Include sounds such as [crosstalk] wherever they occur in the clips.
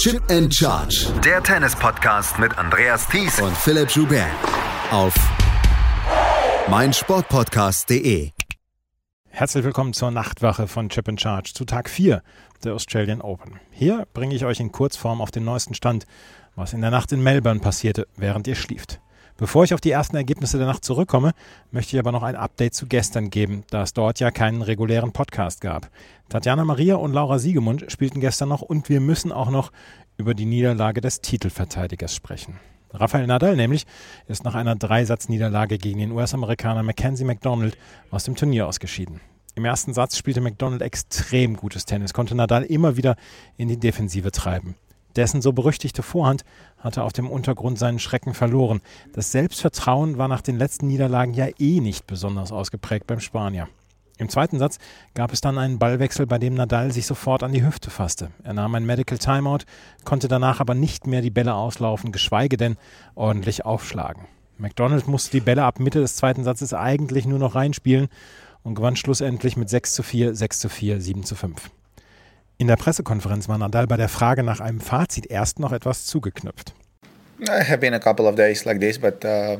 Chip and Charge. Der Tennis-Podcast mit Andreas Thies und Philipp Joubert. Auf meinsportpodcast.de. Herzlich willkommen zur Nachtwache von Chip and Charge zu Tag 4 der Australian Open. Hier bringe ich euch in Kurzform auf den neuesten Stand, was in der Nacht in Melbourne passierte, während ihr schlieft. Bevor ich auf die ersten Ergebnisse der Nacht zurückkomme, möchte ich aber noch ein Update zu gestern geben, da es dort ja keinen regulären Podcast gab. Tatjana Maria und Laura Siegemund spielten gestern noch und wir müssen auch noch über die Niederlage des Titelverteidigers sprechen. Rafael Nadal nämlich ist nach einer Dreisatzniederlage gegen den US-Amerikaner Mackenzie McDonald aus dem Turnier ausgeschieden. Im ersten Satz spielte McDonald extrem gutes Tennis, konnte Nadal immer wieder in die Defensive treiben. Dessen so berüchtigte Vorhand hatte auf dem Untergrund seinen Schrecken verloren. Das Selbstvertrauen war nach den letzten Niederlagen ja eh nicht besonders ausgeprägt beim Spanier. Im zweiten Satz gab es dann einen Ballwechsel, bei dem Nadal sich sofort an die Hüfte fasste. Er nahm ein Medical Timeout, konnte danach aber nicht mehr die Bälle auslaufen, geschweige denn ordentlich aufschlagen. McDonald musste die Bälle ab Mitte des zweiten Satzes eigentlich nur noch reinspielen und gewann schlussendlich mit 6 zu 4, 6 zu 4, 7 zu 5. In der Pressekonferenz war Nadal bei der Frage nach einem Fazit erst noch etwas zugeknüpft. I have been a couple of days like this, but uh,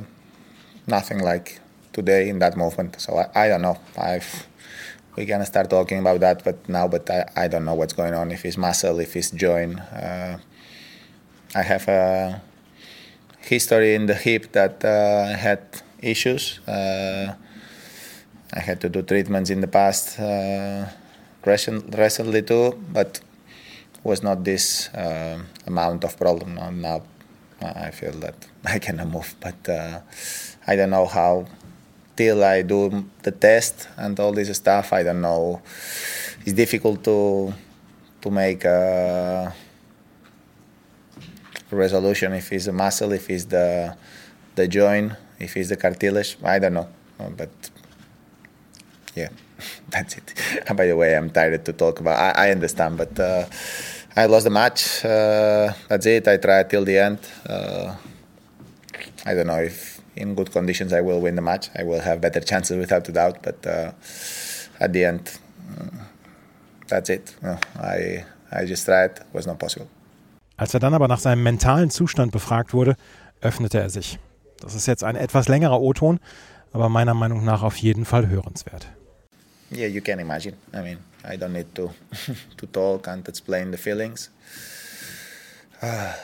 nothing like today in that movement. So I, I don't know. I've, we can start talking about that, but now, but I, I don't know what's going on. If it's muscle, if it's joint. Uh, I have a history in the hip that uh, had issues. Uh, I had to do treatments in the past. Uh, recent, recently too, but was not this uh, amount of problem. Now, now I feel that [laughs] I cannot move, but uh, I don't know how. Till I do the test and all this stuff, I don't know. It's difficult to to make a resolution if it's a muscle, if it's the the joint, if it's the cartilage. I don't know, but yeah. That's it. By the way, I'm tired to talk about. I, I understand, but uh, I lost the match. Uh, that's it. I tried till the end. Uh, I don't know if in good conditions I will win the match. I will have better chances without a doubt. But uh, at the end, mm, that's it. I I just tried. It was not possible. Als er dann aber nach seinem mentalen Zustand befragt wurde, öffnete er sich. Das ist jetzt ein etwas längerer O-Ton, aber meiner Meinung nach auf jeden Fall hörenswert. Yeah, you can imagine. I mean, I don't need to [laughs] to talk and explain the feelings. [sighs] Uh,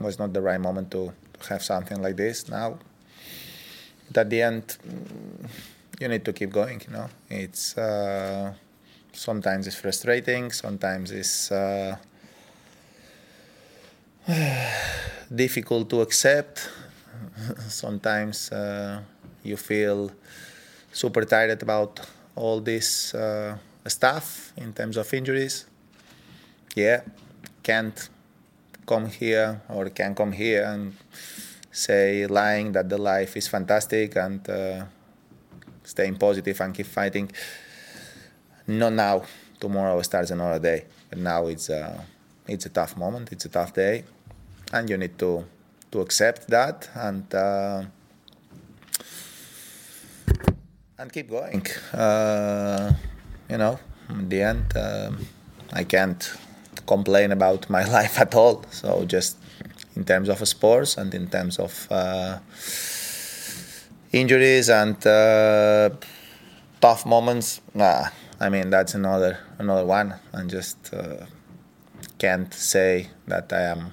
was not the right moment to, to have something like this now. But at the end, mm, you need to keep going. You know, it's uh, sometimes it's frustrating. Sometimes it's uh, [sighs] difficult to accept. [laughs] sometimes uh, you feel super tired about all this uh, stuff in terms of injuries. Yeah, can't come here or can come here and say lying that the life is fantastic and uh, staying positive and keep fighting. Not now. Tomorrow starts another day. But now it's a, uh, it's a tough moment. It's a tough day, and you need to to accept that and. Uh, and keep going. Uh, you know, in the end, um, I can't complain about my [laughs] life at all. So just in terms of sports and in terms of uh, injuries and uh, tough moments, nah, I mean that's another another one. And just uh, can't say that I am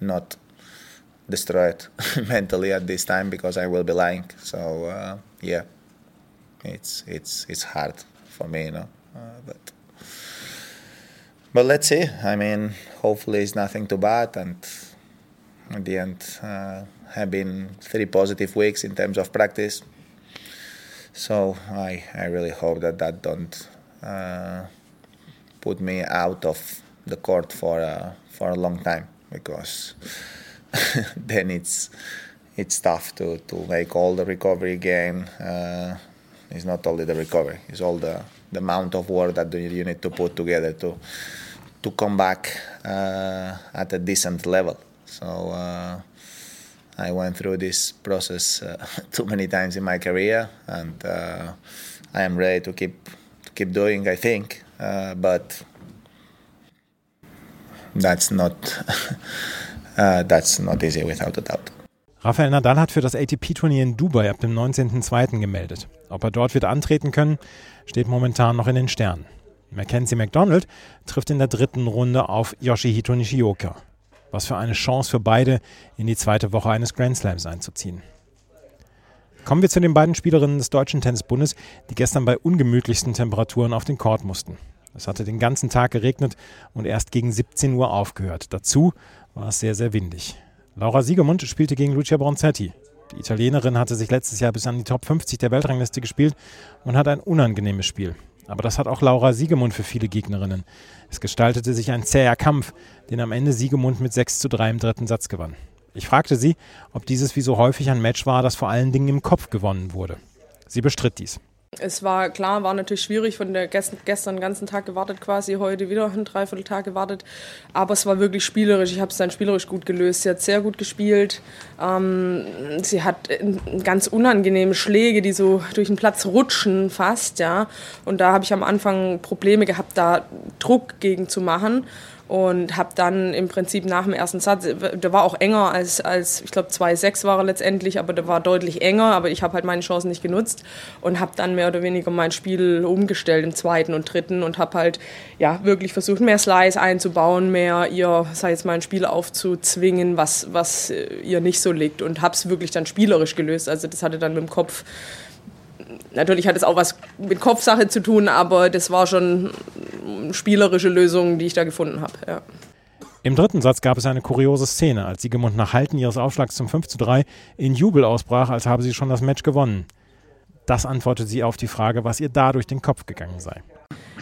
not destroyed [laughs] mentally at this time because I will be lying. So uh, yeah it's it's it's hard for me, you know. Uh, but but let's see. I mean, hopefully it's nothing too bad, and at the end uh, have been three positive weeks in terms of practice. So I I really hope that that don't uh, put me out of the court for a, for a long time because [laughs] then it's it's tough to, to make all the recovery again. Uh, it's not only the recovery; it's all the the amount of work that you need to put together to to come back uh, at a decent level. So uh, I went through this process uh, [laughs] too many times in my career, and uh, I am ready to keep to keep doing. I think, uh, but that's not [laughs] uh, that's not easy without a doubt. Rafael Nadal hat für das ATP-Turnier in Dubai ab dem 19.02. gemeldet. Ob er dort wird antreten können, steht momentan noch in den Sternen. Mackenzie McDonald trifft in der dritten Runde auf Yoshihito Nishioka. Was für eine Chance für beide, in die zweite Woche eines Grand Slams einzuziehen. Kommen wir zu den beiden Spielerinnen des Deutschen Tennisbundes, die gestern bei ungemütlichsten Temperaturen auf den Court mussten. Es hatte den ganzen Tag geregnet und erst gegen 17 Uhr aufgehört. Dazu war es sehr, sehr windig. Laura Siegemund spielte gegen Lucia Bronzetti. Die Italienerin hatte sich letztes Jahr bis an die Top 50 der Weltrangliste gespielt und hatte ein unangenehmes Spiel. Aber das hat auch Laura Siegemund für viele Gegnerinnen. Es gestaltete sich ein zäher Kampf, den am Ende Siegemund mit 6 zu 3 im dritten Satz gewann. Ich fragte sie, ob dieses wie so häufig ein Match war, das vor allen Dingen im Kopf gewonnen wurde. Sie bestritt dies. Es war klar, war natürlich schwierig, von der gestern, gestern den ganzen Tag gewartet quasi, heute wieder einen Dreivierteltag gewartet. Aber es war wirklich spielerisch. Ich habe es dann spielerisch gut gelöst. Sie hat sehr gut gespielt. Ähm, sie hat ganz unangenehme Schläge, die so durch den Platz rutschen fast, ja. Und da habe ich am Anfang Probleme gehabt, da Druck gegen zu machen und habe dann im Prinzip nach dem ersten Satz, der war auch enger als, als ich glaube 2-6 war er letztendlich, aber der war deutlich enger, aber ich habe halt meine Chancen nicht genutzt und habe dann mehr oder weniger mein Spiel umgestellt im zweiten und dritten und habe halt ja wirklich versucht, mehr Slice einzubauen, mehr ihr, sag jetzt mal, ein Spiel aufzuzwingen, was, was ihr nicht so liegt und habe es wirklich dann spielerisch gelöst, also das hatte dann mit dem Kopf Natürlich hat es auch was mit Kopfsache zu tun, aber das war schon spielerische Lösung, die ich da gefunden habe. Ja. Im dritten Satz gab es eine kuriose Szene, als Siegemund nach Halten ihres Aufschlags zum 5 zu 3 in Jubel ausbrach, als habe sie schon das Match gewonnen. Das antwortet sie auf die Frage, was ihr da durch den Kopf gegangen sei.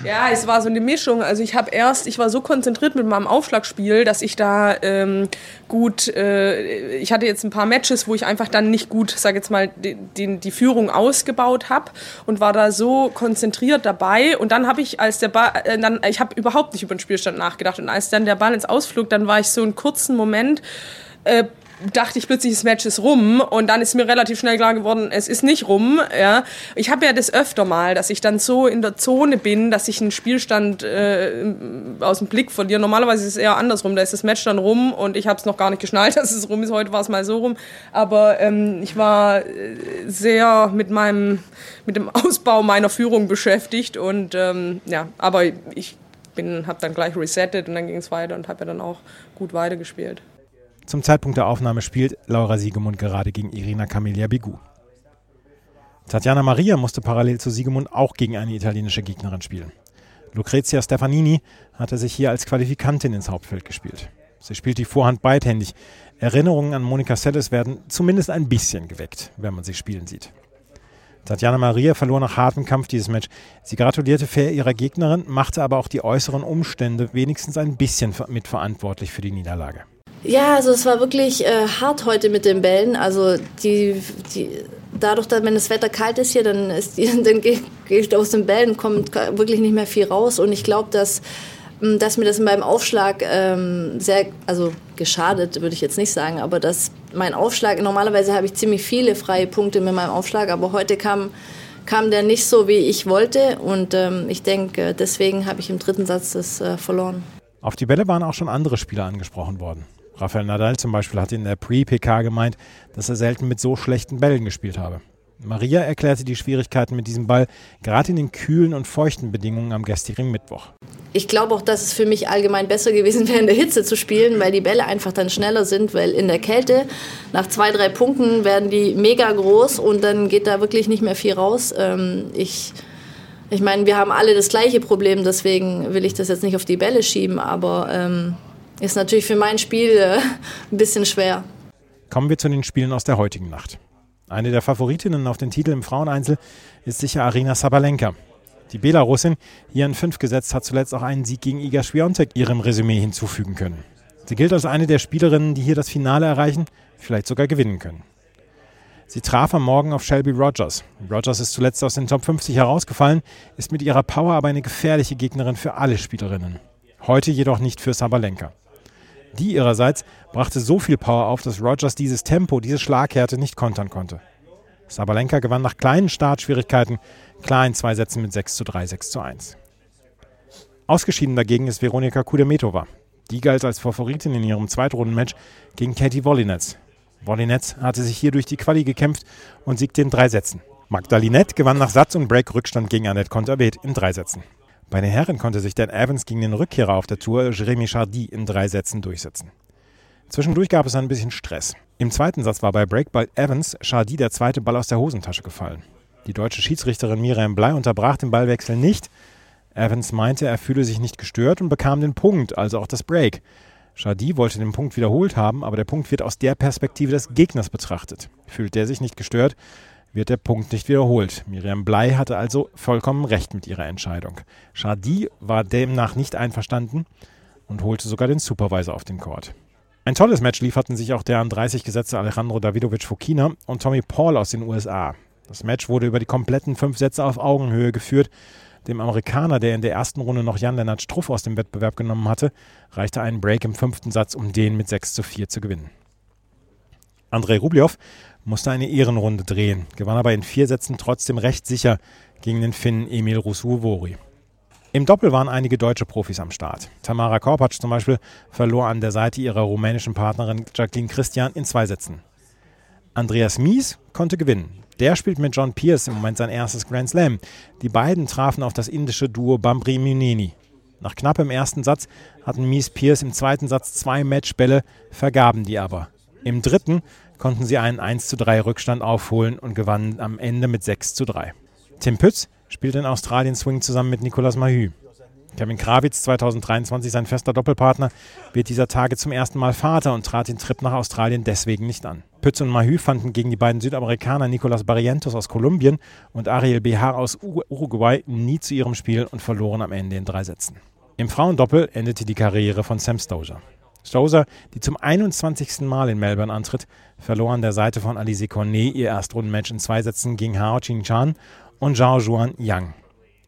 Ja, es war so eine Mischung. Also ich habe erst, ich war so konzentriert mit meinem Aufschlagspiel, dass ich da ähm, gut, äh, ich hatte jetzt ein paar Matches, wo ich einfach dann nicht gut, sage jetzt mal, die, die, die Führung ausgebaut habe und war da so konzentriert dabei. Und dann habe ich, als der Ball, äh, dann, ich habe überhaupt nicht über den Spielstand nachgedacht. Und als dann der Ball ins Ausflug, dann war ich so einen kurzen Moment äh, dachte ich plötzlich, das Match ist rum und dann ist mir relativ schnell klar geworden, es ist nicht rum. Ja. Ich habe ja das öfter mal, dass ich dann so in der Zone bin, dass ich einen Spielstand äh, aus dem Blick verliere. Normalerweise ist es eher andersrum, da ist das Match dann rum und ich habe es noch gar nicht geschnallt, [laughs] dass es rum ist. Heute war es mal so rum, aber ähm, ich war äh, sehr mit meinem mit dem [laughs] Ausbau meiner Führung beschäftigt und ähm, ja, aber ich bin habe dann gleich resettet und dann ging es weiter und habe ja dann auch gut weitergespielt. Zum Zeitpunkt der Aufnahme spielt Laura Siegemund gerade gegen Irina Camelia Bigu. Tatjana Maria musste parallel zu Siegemund auch gegen eine italienische Gegnerin spielen. Lucrezia Stefanini hatte sich hier als Qualifikantin ins Hauptfeld gespielt. Sie spielt die Vorhand beidhändig. Erinnerungen an Monika Seles werden zumindest ein bisschen geweckt, wenn man sie spielen sieht. Tatjana Maria verlor nach hartem Kampf dieses Match. Sie gratulierte fair ihrer Gegnerin, machte aber auch die äußeren Umstände wenigstens ein bisschen mitverantwortlich für die Niederlage. Ja, also es war wirklich äh, hart heute mit den Bällen. Also die, die, dadurch, dass wenn das Wetter kalt ist hier, dann ist die, [laughs] dann geht, aus den Bällen kommt wirklich nicht mehr viel raus. Und ich glaube, dass hm, dass mir das beim Aufschlag ähm, sehr, also geschadet, würde ich jetzt nicht sagen, aber dass mein Aufschlag, normalerweise habe ich ziemlich viele freie Punkte mit meinem Aufschlag, aber heute kam, kam der nicht so, wie ich wollte und ähm, ich denke, deswegen habe ich im dritten Satz das äh, verloren. Auf die Bälle waren auch schon andere Spieler angesprochen worden. Rafael Nadal zum Beispiel hat in der Pre-PK gemeint, dass er selten mit so schlechten Bällen gespielt habe. Maria erklärte die Schwierigkeiten mit diesem Ball gerade in den kühlen und feuchten Bedingungen am gestrigen Mittwoch. Ich glaube auch, dass es für mich allgemein besser gewesen wäre, in der Hitze zu spielen, weil die Bälle einfach dann schneller sind, weil in der Kälte nach zwei, drei Punkten werden die mega groß und dann geht da wirklich nicht mehr viel raus. Ähm, ich, ich meine, wir haben alle das gleiche Problem, deswegen will ich das jetzt nicht auf die Bälle schieben, aber ähm, ist natürlich für mein Spiel äh, ein bisschen schwer. Kommen wir zu den Spielen aus der heutigen Nacht. Eine der Favoritinnen auf den Titel im Fraueneinzel ist sicher Arina Sabalenka. Die Belarusin, hier in fünf gesetzt, hat zuletzt auch einen Sieg gegen Iga Swiatek ihrem Resümee hinzufügen können. Sie gilt als eine der Spielerinnen, die hier das Finale erreichen, vielleicht sogar gewinnen können. Sie traf am Morgen auf Shelby Rogers. Rogers ist zuletzt aus den Top 50 herausgefallen, ist mit ihrer Power aber eine gefährliche Gegnerin für alle Spielerinnen. Heute jedoch nicht für Sabalenka. Die ihrerseits brachte so viel Power auf, dass Rogers dieses Tempo, diese Schlaghärte nicht kontern konnte. Sabalenka gewann nach kleinen Startschwierigkeiten klar in zwei Sätzen mit 6 zu 3, 6 zu 1. Ausgeschieden dagegen ist Veronika Kudermetova. Die galt als Favoritin in ihrem Zweitrundenmatch gegen Katie Wollinetz. Wollinetz hatte sich hier durch die Quali gekämpft und siegte in drei Sätzen. Magdalinette gewann nach Satz und Break Rückstand gegen Annette Conterweht in drei Sätzen. Bei den Herren konnte sich Dan Evans gegen den Rückkehrer auf der Tour Jeremy Chardy in drei Sätzen durchsetzen. Zwischendurch gab es ein bisschen Stress. Im zweiten Satz war bei Breakball Evans Chardy der zweite Ball aus der Hosentasche gefallen. Die deutsche Schiedsrichterin Miriam Blei unterbrach den Ballwechsel nicht. Evans meinte, er fühle sich nicht gestört und bekam den Punkt, also auch das Break. Chardy wollte den Punkt wiederholt haben, aber der Punkt wird aus der Perspektive des Gegners betrachtet. Fühlt der sich nicht gestört, wird der Punkt nicht wiederholt. Miriam Blei hatte also vollkommen recht mit ihrer Entscheidung. Chardy war demnach nicht einverstanden und holte sogar den Supervisor auf den Court. Ein tolles Match lieferten sich auch der an 30 gesetzte Alejandro Davidovic Fokina und Tommy Paul aus den USA. Das Match wurde über die kompletten fünf Sätze auf Augenhöhe geführt. Dem Amerikaner, der in der ersten Runde noch Jan-Lennart Struff aus dem Wettbewerb genommen hatte, reichte ein Break im fünften Satz, um den mit 6 zu 4 zu gewinnen. Andrei Rublev musste eine Ehrenrunde drehen, gewann aber in vier Sätzen trotzdem recht sicher gegen den Finnen Emil Rusuovori. Im Doppel waren einige deutsche Profis am Start. Tamara Korpatsch zum Beispiel verlor an der Seite ihrer rumänischen Partnerin Jacqueline Christian in zwei Sätzen. Andreas Mies konnte gewinnen. Der spielt mit John Pierce im Moment sein erstes Grand Slam. Die beiden trafen auf das indische Duo Bambri Muneni. Nach knappem ersten Satz hatten Mies Pierce im zweiten Satz zwei Matchbälle, vergaben die aber. Im dritten konnten sie einen 1 zu 3 Rückstand aufholen und gewannen am Ende mit 6 zu 3. Tim Pütz spielt in Australien Swing zusammen mit Nicolas Mahü. Kevin Krawitz, 2023 sein fester Doppelpartner, wird dieser Tage zum ersten Mal Vater und trat den Trip nach Australien deswegen nicht an. Pütz und Mahü fanden gegen die beiden Südamerikaner Nicolas Barrientos aus Kolumbien und Ariel Behar aus Uruguay nie zu ihrem Spiel und verloren am Ende in drei Sätzen. Im Frauendoppel endete die Karriere von Sam Stosur. Stosur, die zum 21. Mal in Melbourne antritt, verlor an der Seite von Alice Cornet ihr Erstrundenmatch in zwei Sätzen gegen Hao Qingchan und Zhao Juan Yang.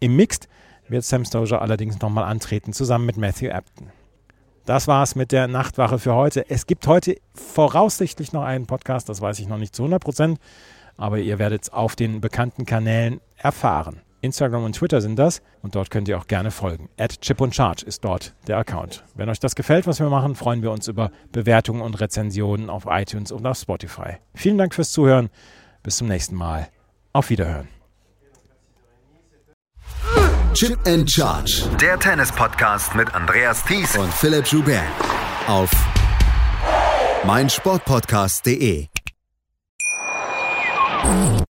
Im Mixed wird Sam Stosur allerdings nochmal antreten, zusammen mit Matthew Apton. Das war's mit der Nachtwache für heute. Es gibt heute voraussichtlich noch einen Podcast, das weiß ich noch nicht zu 100 Prozent, aber ihr werdet es auf den bekannten Kanälen erfahren. Instagram und Twitter sind das und dort könnt ihr auch gerne folgen. At Chip und Charge ist dort der Account. Wenn euch das gefällt, was wir machen, freuen wir uns über Bewertungen und Rezensionen auf iTunes und auf Spotify. Vielen Dank fürs Zuhören. Bis zum nächsten Mal. Auf Wiederhören. Chip and Charge. Der Tennis-Podcast mit Andreas Thies und Philipp Joubert. Auf meinsportpodcast.de.